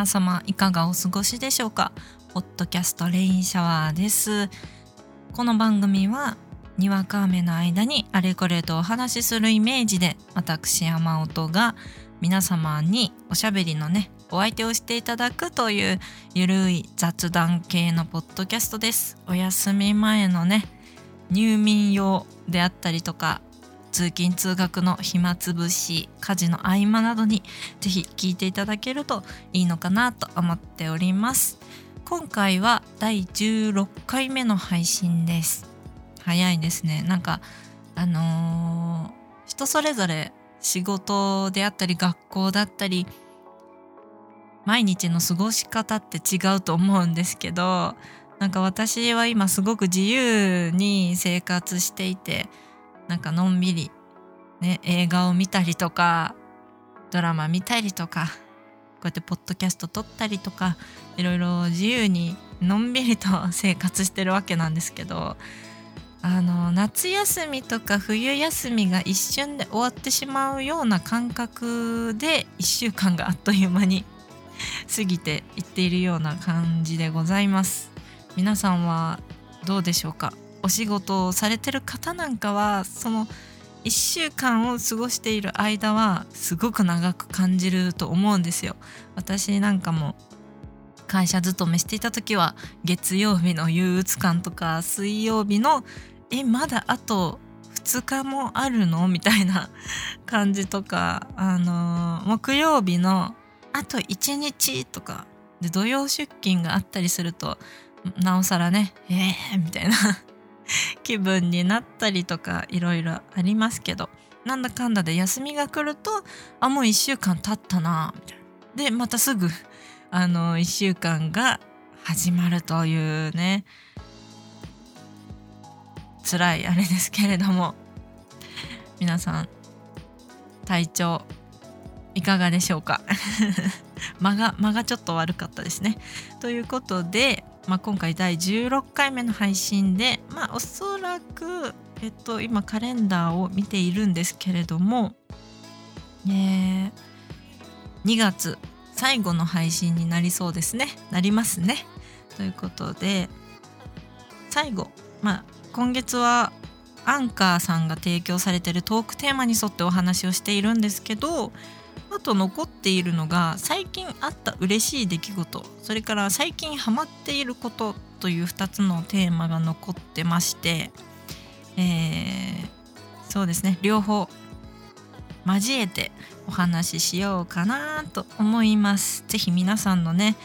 皆様いかがお過ごしでしょうか？ポッドキャストレインシャワーです。この番組はにわか雨の間にあれこれとお話しするイメージで私山音が皆様におしゃべりのねお相手をしていただくというゆるい雑談系のポッドキャストです。お休み前のね入眠用であったりとか通勤通学の暇つぶし家事の合間などにぜひ聞いていただけるといいのかなと思っております。今回は第16回目の配信です。早いですね。なんかあのー、人それぞれ仕事であったり学校だったり毎日の過ごし方って違うと思うんですけどなんか私は今すごく自由に生活していてなんかのんびり、ね、映画を見たりとかドラマ見たりとかこうやってポッドキャスト撮ったりとかいろいろ自由にのんびりと生活してるわけなんですけどあの夏休みとか冬休みが一瞬で終わってしまうような感覚で1週間があっという間に 過ぎていっているような感じでございます。皆さんはどうでしょうか？お仕事をされてる方なんかはその1週間を過ごしている間はすごく長く感じると思うんですよ。私なんかも会社勤めしていた時は月曜日の憂鬱感とか水曜日のえまだあと2日もあるのみたいな感じとかあの木曜日のあと1日とかで土曜出勤があったりするとなおさらねえー、みたいな 気分になったりとかいろいろありますけどなんだかんだで休みが来るとあもう1週間経ったなみたいなでまたすぐあの1週間が始まるというね辛いあれですけれども。皆さん体調いかがでしょうか？間が間がちょっと悪かったですね。ということでまあ、今回第16回目の配信で、まあ、おそらく、えっと、今カレンダーを見ているんですけれども、えー、2月最後の配信になりそうですね。なりますね。ということで最後、まあ、今月はアンカーさんが提供されてるトークテーマに沿ってお話をしているんですけどあと残っているのが最近あった嬉しい出来事それから最近ハマっていることという2つのテーマが残ってまして、えー、そうですね両方交えてお話ししようかなと思います。ぜひ皆さんのね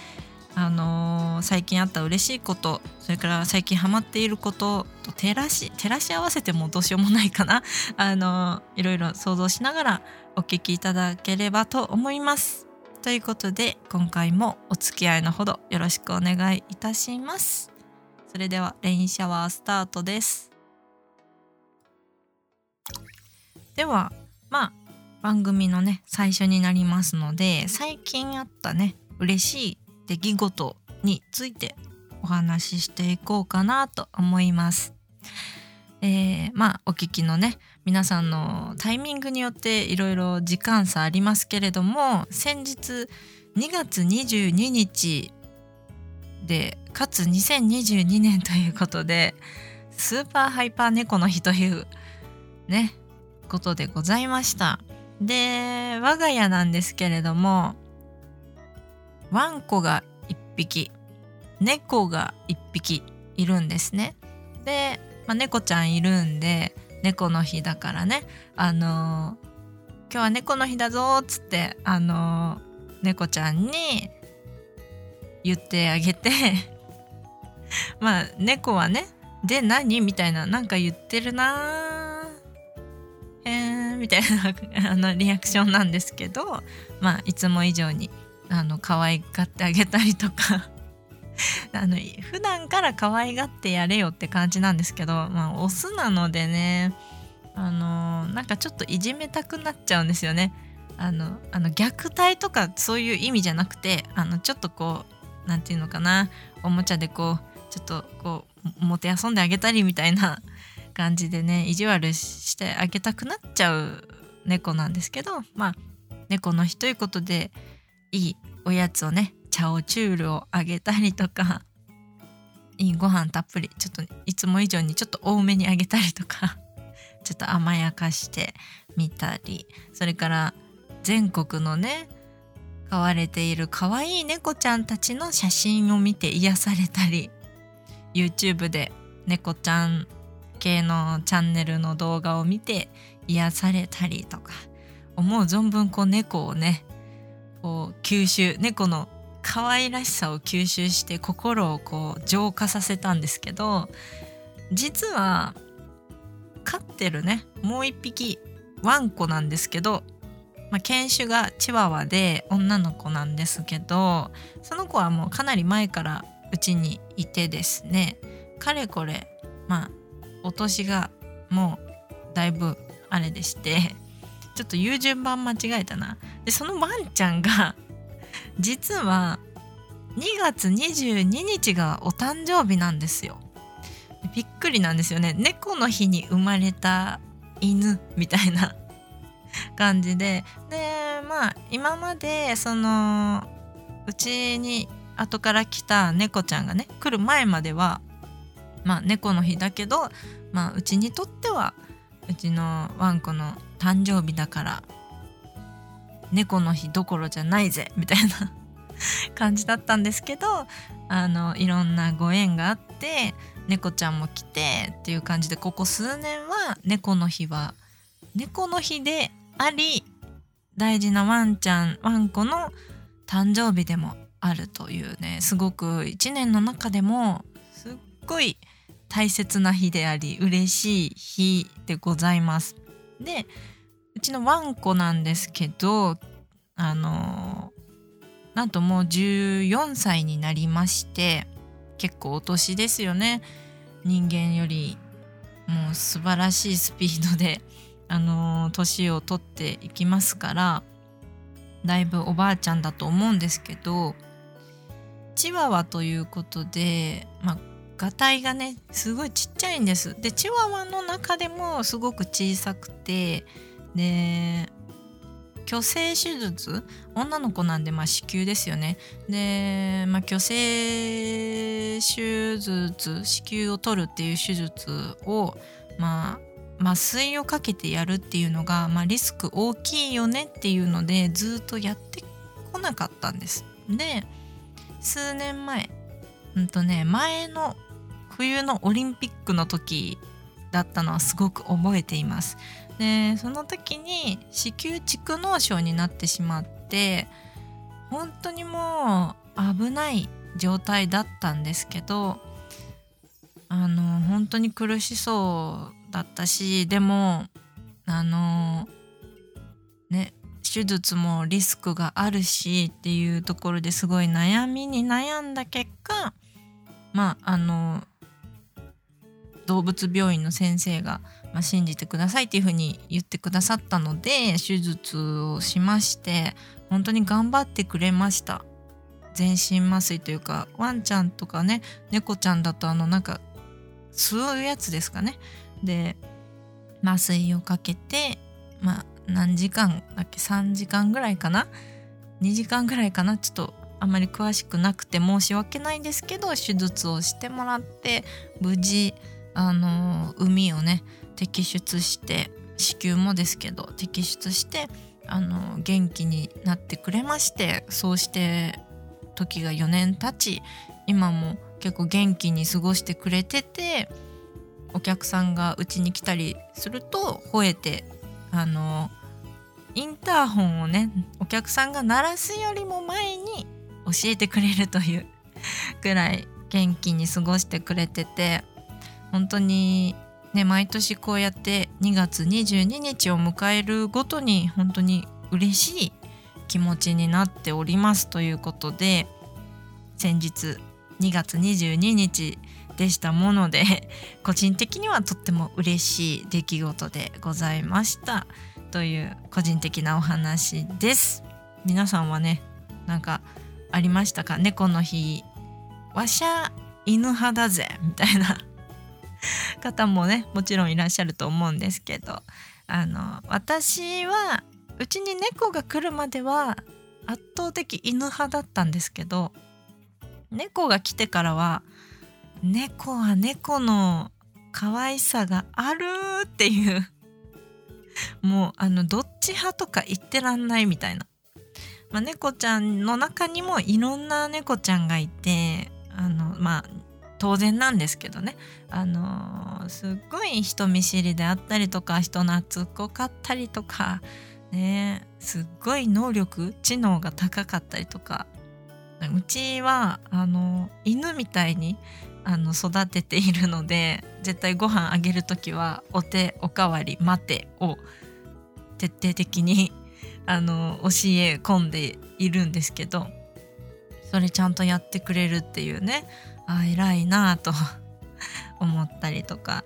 あのー、最近あった嬉しいことそれから最近ハマっていることと照らし照らし合わせてもどうしようもないかな あのー、いろいろ想像しながらお聞きいただければと思います。ということで今回もお付き合いのほどよろしくお願いいたします。それではレインシャワースタートです。ではまあ番組のね最初になりますので最近あったね嬉しい出来事についてお話ししていこうかなと思います。えー、まあお聞きのね皆さんのタイミングによっていろいろ時間差ありますけれども先日2月22日でかつ2022年ということでスーパーハイパー猫の日というねことでございましたで我が家なんですけれどもワンコが1匹猫が1匹いるんですね。で、まあ、猫ちゃんいるんで猫の日だからねあのー、今日は猫の日だぞっつってあのー、猫ちゃんに言ってあげて まあ猫はねで何みたいななんか言ってるなへえみたいなあのリアクションなんですけどまあいつも以上にあの可愛がってあげたりとか あの普段から可愛がってやれよって感じなんですけど、まあ、オスなのでねあのなんかちょっといじめたくなっちゃうんですよね。あのあの虐待とかそういう意味じゃなくてあのちょっとこう何て言うのかなおもちゃでこうちょっとこうもてあそんであげたりみたいな 感じでね意地悪してあげたくなっちゃう猫なんですけどまあ猫の日ということでいいおやつをねチャオチュールをあげたりとか いいご飯たっぷりちょっといつも以上にちょっと多めにあげたりとか ちょっと甘やかしてみたりそれから全国のね飼われている可愛い猫ちゃんたちの写真を見て癒されたり YouTube で猫ちゃん系のチャンネルの動画を見て癒されたりとか思う存分こう猫をねこう吸収猫の可愛らしさを吸収して心をこう浄化させたんですけど実は飼ってるねもう一匹ワンコなんですけど、まあ、犬種がチワワで女の子なんですけどその子はもうかなり前からうちにいてですねかれこれまあお年がもうだいぶあれでしてちょっと言う順番間違えたな。でそのワンちゃんが 実は2月22日がお誕生日なんですよ。びっくりなんですよね。猫の日に生まれた犬みたいな 感じで。でまあ今までそのうちに後から来た猫ちゃんがね来る前まではまあ猫の日だけどまあうちにとってはうちのワンコの誕生日だから猫の日どころじゃないぜみたいな 感じだったんですけどあのいろんなご縁があって猫ちゃんも来てっていう感じでここ数年は猫の日は猫の日であり大事なワンちゃんワンコの誕生日でもあるというねすごく一年の中でもすっごい大切な日であり嬉しい日でございます。でうちのワンコなんですけどあのなんともう14歳になりまして結構お年ですよね。人間よりもう素晴らしいスピードで あの年を取っていきますからだいぶおばあちゃんだと思うんですけどチワワということでまあがたいがねすごいちっちゃいんです。でチワワの中でもすごく小さくてで虚勢手術？女の子なんでまあ子宮ですよね。で、まあ、虚勢手術子宮を取るっていう手術をまあ麻酔をかけてやるっていうのが、まあ、リスク大きいよねっていうのでずっとやってこなかったんです。で数年前うんとね前の冬のオリンピックの時だったのはすごく覚えています。でその時に子宮蓄膿症になってしまって本当にもう危ない状態だったんですけどあの本当に苦しそうだったしでもあのね手術もリスクがあるしっていうところですごい悩みに悩んだ結果まああの動物病院の先生がまあ、信じてくださいっていうふうに言ってくださったので手術をしまして本当に頑張ってくれました。全身麻酔というかワンちゃんとかね猫ちゃんだとあのなんか吸うやつですかね。で麻酔をかけてまあ何時間だっけ3時間ぐらいかな。2時間ぐらいかな。ちょっとあまり詳しくなくて申し訳ないんですけど手術をしてもらって無事あの海をね摘出して子宮もですけど摘出してあの元気になってくれましてそうして時が4年経ち今も結構元気に過ごしてくれててお客さんがうちに来たりすると吠えてあのインターホンをねお客さんが鳴らすよりも前に教えてくれるというぐらい元気に過ごしてくれてて本当にね、毎年こうやって2月22日を迎えるごとに本当に嬉しい気持ちになっておりますということで先日2月22日でしたもので 個人的にはとっても嬉しい出来事でございましたという個人的なお話です。皆さんはねなんかありましたか？猫の日。わしゃ犬派だぜ。みたいな。方もねもちろんいらっしゃると思うんですけどあの私はうちに猫が来るまでは圧倒的犬派だったんですけど猫が来てからは猫は猫の可愛さがあるっていうもうあのどっち派とか言ってらんないみたいな、まあ、猫ちゃんの中にもいろんな猫ちゃんがいてあのまあ当然なんですけどね。あのー、すっごい人見知りであったりとか人懐っこかったりとかねすっごい能力知能が高かったりとかうちはあの犬みたいにあの育てているので絶対ご飯あげる時は「お手おかわり待て」を徹底的にあの教え込んでいるんですけどそれちゃんとやってくれるっていうねあ偉いなあと 思ったりとか。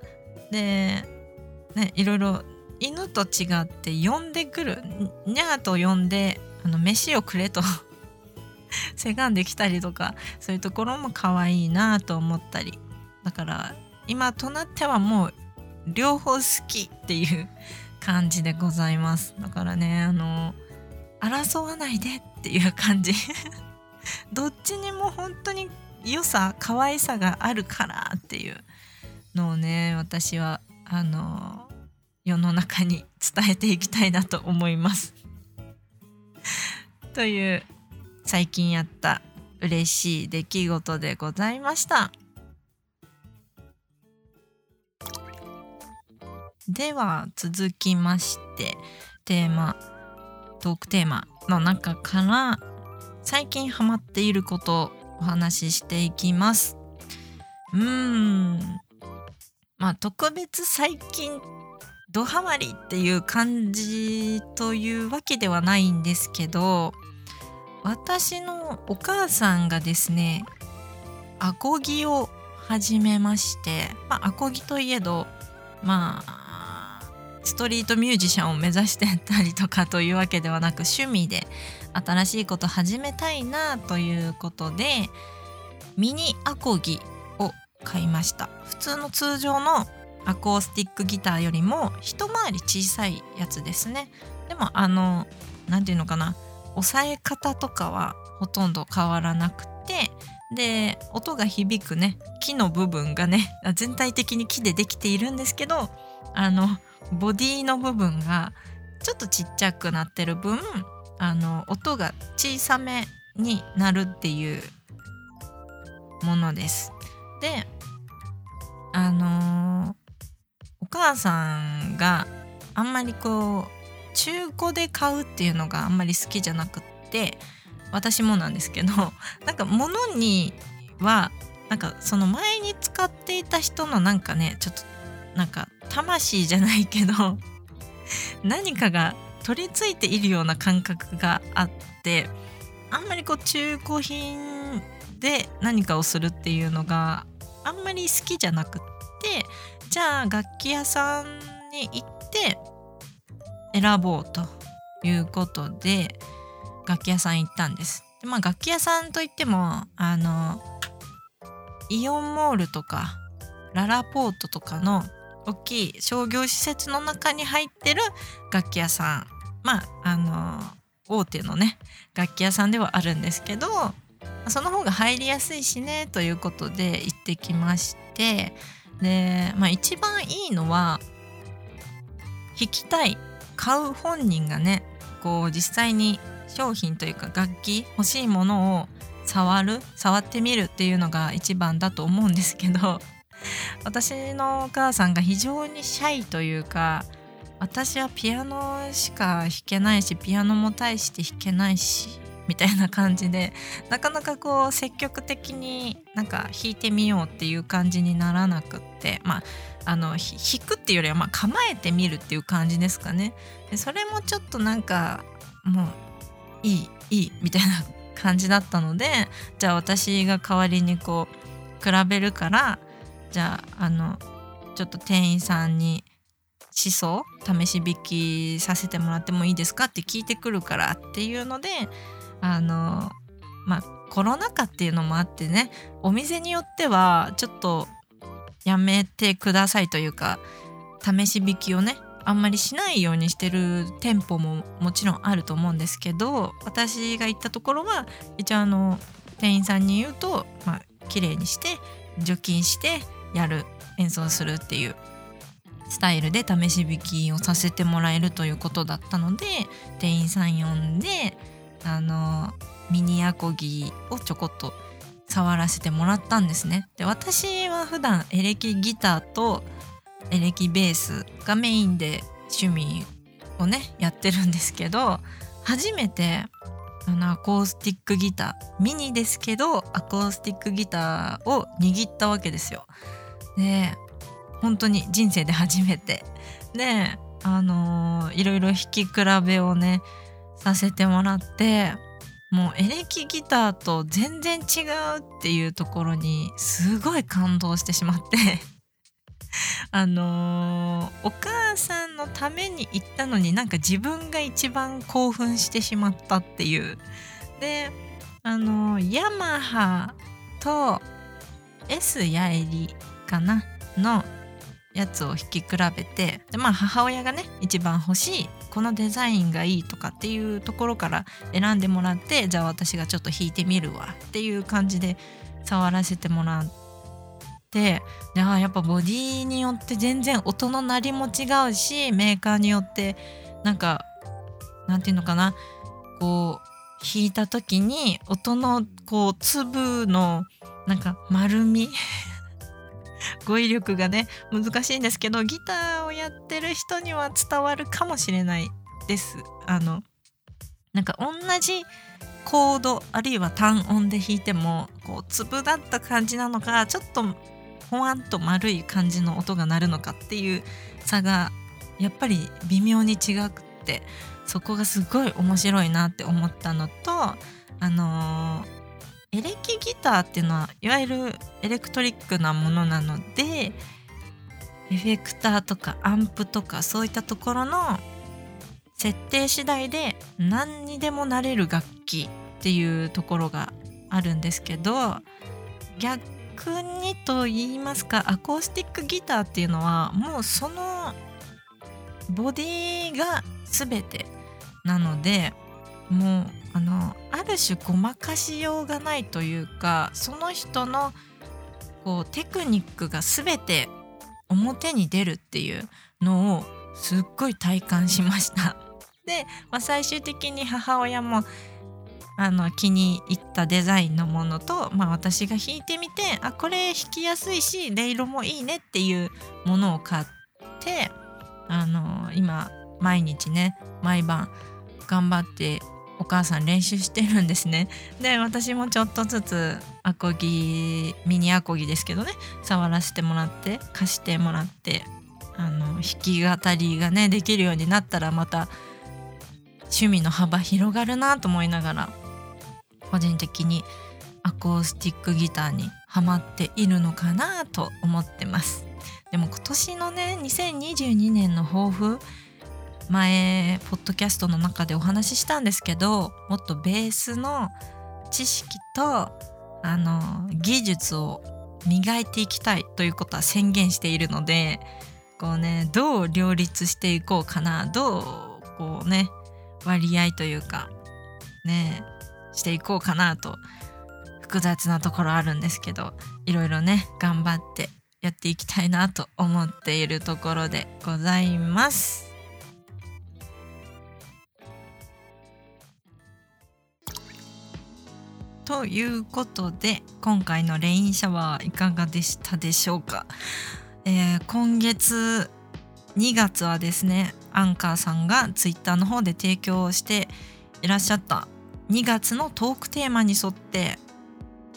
でねいろいろ犬と違って呼んでくる。にゃーと呼んであの飯をくれとせがんできたりとかそういうところも可愛いなと思ったり。だから今となってはもう両方好きっていう 感じでございます。だからねあの争わないでっていう感じ。どっちにも本当に良さ可愛さがあるからっていうのをね私はあの世の中に伝えていきたいなと思います。という最近やった嬉しい出来事でございました。では続きましてテーマトークテーマの中から最近ハマっていることお話ししていきます。うーん。まあ特別最近ドハマりっていう感じというわけではないんですけど私のお母さんがですねアコギを始めまして、まあ、アコギといえどまあストリートミュージシャンを目指してたりとかというわけではなく趣味で新しいこと始めたいなということでミニアコギを買いました。普通の通常のアコースティックギターよりも一回り小さいやつですね。でもあの何て言うのかな。押さえ方とかはほとんど変わらなくてで音が響くね。木の部分がね 全体的に木でできているんですけどあのボディの部分がちょっとちっちゃくなってる分あの音が小さめになるっていうものです。であのー、お母さんがあんまりこう中古で買うっていうのがあんまり好きじゃなくって私もなんですけど なんか物にはなんかその前に使っていた人のなんかねちょっとなんか魂じゃないけど何かが取り付いているような感覚があってあんまりこう中古品で何かをするっていうのがあんまり好きじゃなくってじゃあ楽器屋さんに行って選ぼうということで楽器屋さん行ったんです。でまあ楽器屋さんといってもあのイオンモールとかララポートとかの大きい商業施設の中に入ってる楽器屋さんまああの大手のね楽器屋さんではあるんですけどその方が入りやすいしねということで行ってきましてで、まあ、一番いいのは弾きたい買う本人がねこう実際に商品というか楽器欲しいものを触る触ってみるっていうのが一番だと思うんですけど私のお母さんが非常にシャイというか私はピアノしか弾けないしピアノも大して弾けないしみたいな感じでなかなかこう積極的になんか弾いてみようっていう感じにならなくってまああの弾くっていうよりはまあ構えてみるっていう感じですかね。でそれもちょっとなんかもういいいいみたいな感じだったのでじゃあ私が代わりにこう比べるからじゃああのちょっと店員さんに思想試し弾きさせてもらってもいいですかって聞いてくるからっていうのであのまあコロナ禍っていうのもあってねお店によってはちょっとやめてくださいというか試し引きをねあんまりしないようにしてる店舗ももちろんあると思うんですけど私が行ったところは一応あの店員さんに言うと、まあ綺麗にして除菌してやる演奏するっていうスタイルで試し弾きをさせてもらえるということだったので店員さん呼んであのミニアコギをちょこっと触らせてもらったんですね。で私は普段エレキギターとエレキベースがメインで趣味をねやってるんですけど初めてあのアコースティックギターミニですけどアコースティックギターを握ったわけですよ。で本当に人生で初めて。であのー、いろいろ弾き比べをねさせてもらってもうエレキギターと全然違うっていうところにすごい感動してしまって。あのー、お母さんのために行ったのになんか自分が一番興奮してしまったっていう。であのー、ヤマハと S ヤエリかなのやつを弾き比べてでまあ母親がね一番欲しいこのデザインがいいとかっていうところから選んでもらってじゃあ私がちょっと弾いてみるわっていう感じで触らせてもらってであやっぱボディによって全然音の鳴りも違うしメーカーによってなんかなんていうのかなこう弾いた時に音のこう粒のなんか丸み 語彙力がね難しいんですけどギターをやってる人には伝わるかもしれないです。あのなんか同じコードあるいは単音で弾いてもこう粒だった感じなのかちょっとほわんと丸い感じの音が鳴るのかっていう差がやっぱり微妙に違くってそこがすごい面白いなって思ったのとあのーエレキギターっていうのはいわゆるエレクトリックなものなのでエフェクターとかアンプとかそういったところの設定次第で何にでもなれる楽器っていうところがあるんですけど逆にと言いますかアコースティックギターっていうのはもうそのボディが全てなのでもうあのある種ごまかしようがないというかその人のこうテクニックが全て表に出るっていうのをすっごい体感しました。で、まあ、最終的に母親もあの気に入ったデザインのものと、まあ、私が弾いてみてあこれ弾きやすいし音色もいいねっていうものを買ってあの今毎日ね毎晩頑張ってお母さん練習してるんですね。で私もちょっとずつアコギミニアコギですけどね触らせてもらって貸してもらってあの弾き語りがねできるようになったらまた趣味の幅広がるなと思いながら個人的にアコースティックギターにハマっているのかなと思ってます。でも今年のね2022年の抱負前ポッドキャストの中でお話ししたんですけどもっとベースの知識とあの技術を磨いていきたいということは宣言しているのでこうねどう両立していこうかなどうこうね割合というかねしていこうかなと複雑なところあるんですけどいろいろね頑張ってやっていきたいなと思っているところでございます。ということで今回のレインシャワーいかがでしたでしょうか、えー、今月2月はですねアンカーさんがツイッターの方で提供していらっしゃった2月のトークテーマに沿って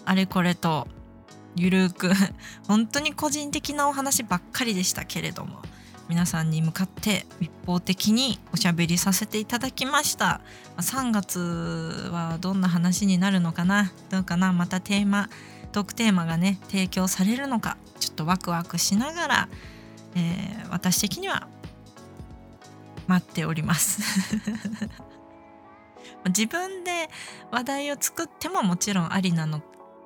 あれこれとゆるく 本当に個人的なお話ばっかりでしたけれども。皆さんに向かって一方的におしゃべりさせていただきました。3月はどんな話になるのかな？どうかな？またテーマトークテーマがね提供されるのか？ちょっとワクワクしながら、えー、私的には待っております。自分で話題を作ってももちろんありなの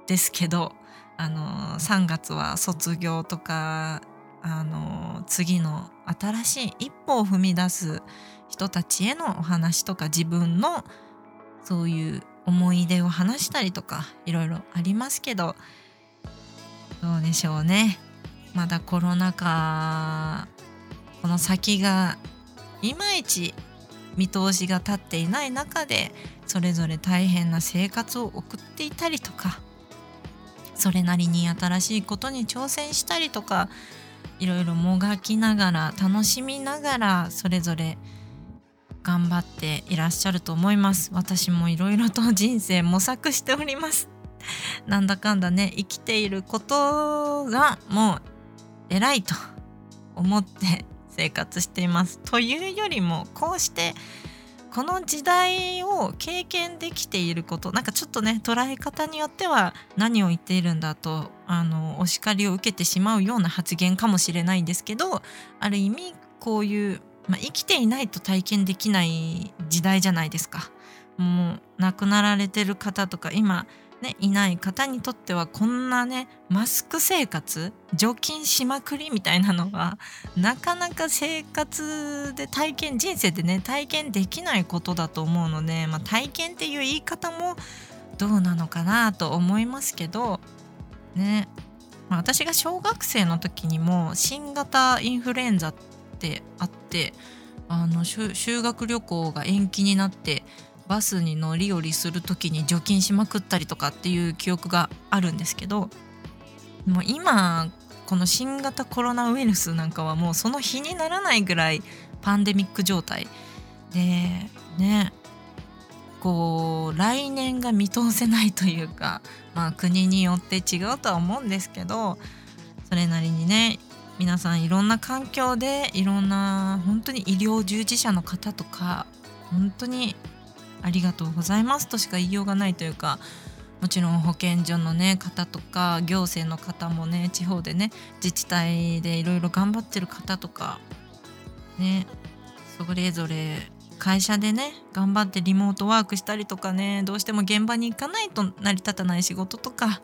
ですけどあの3月は卒業とかあの次の新しい一歩を踏み出す人たちへのお話とか自分のそういう思い出を話したりとかいろいろありますけどどうでしょうね。まだコロナ禍この先がいまいち見通しが立っていない中でそれぞれ大変な生活を送っていたりとかそれなりに新しいことに挑戦したりとかいろいろもがきながら楽しみながらそれぞれ頑張っていらっしゃると思います。私もいろいろと人生模索しております。なんだかんだね生きていることがもう偉いと思って生活しています。というよりもこうしてこの時代を経験できていることなんかちょっとね捉え方によっては何を言っているんだとあのお叱りを受けてしまうような発言かもしれないんですけどある意味こういう、まあ、生きていないと体験できない時代じゃないですか。もう亡くなられてる方とか今ね、いない方にとってはこんなねマスク生活除菌しまくりみたいなのは なかなか生活で体験人生でね体験できないことだと思うので、まあ、体験っていう言い方もどうなのかなと思いますけどね、まあ、私が小学生の時にも新型インフルエンザってあってあの修学旅行が延期になってバスに乗り降りする時に除菌しまくったりとかっていう記憶があるんですけどもう今この新型コロナウイルスなんかはもうその日にならないぐらいパンデミック状態でねこう来年が見通せないというかまあ国によって違うとは思うんですけどそれなりにね皆さんいろんな環境でいろんな本当に医療従事者の方とか本当にありがとうございますとしか言いようがないというかもちろん保健所の、ね、方とか行政の方もね地方でね自治体でいろいろ頑張ってる方とかねそれぞれ会社でね頑張ってリモートワークしたりとかねどうしても現場に行かないと成り立たない仕事とか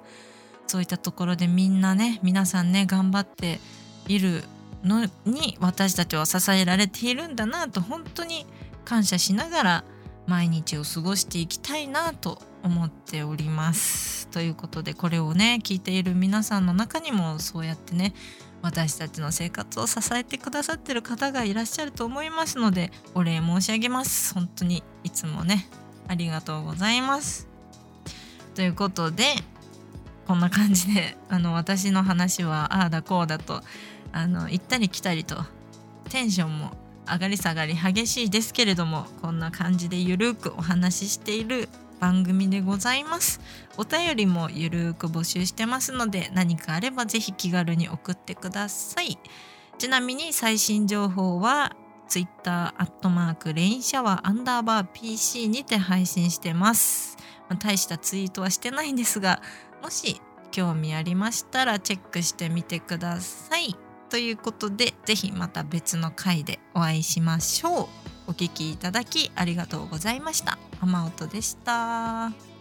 そういったところでみんなね皆さんね頑張っているのに私たちは支えられているんだなと本当に感謝しながら毎日を過ごしていきたいなと思っております。ということでこれをね聞いている皆さんの中にもそうやってね私たちの生活を支えてくださってる方がいらっしゃると思いますのでお礼申し上げます本当にいつもねありがとうございますということでこんな感じであの私の話はああだこうだとあの行ったり来たりとテンションも上がり下がり激しいですけれどもこんな感じでゆるくお話ししている番組でございます。お便りもゆるく募集してますので何かあればぜひ気軽に送ってください。ちなみに最新情報は Twitter アットマークレインシャワーアンダーバー PC にて配信してます、まあ、大したツイートはしてないんですがもし興味ありましたらチェックしてみてください。ということで是非また別の回でお会いしましょうお聴きいただきありがとうございました浜音でした。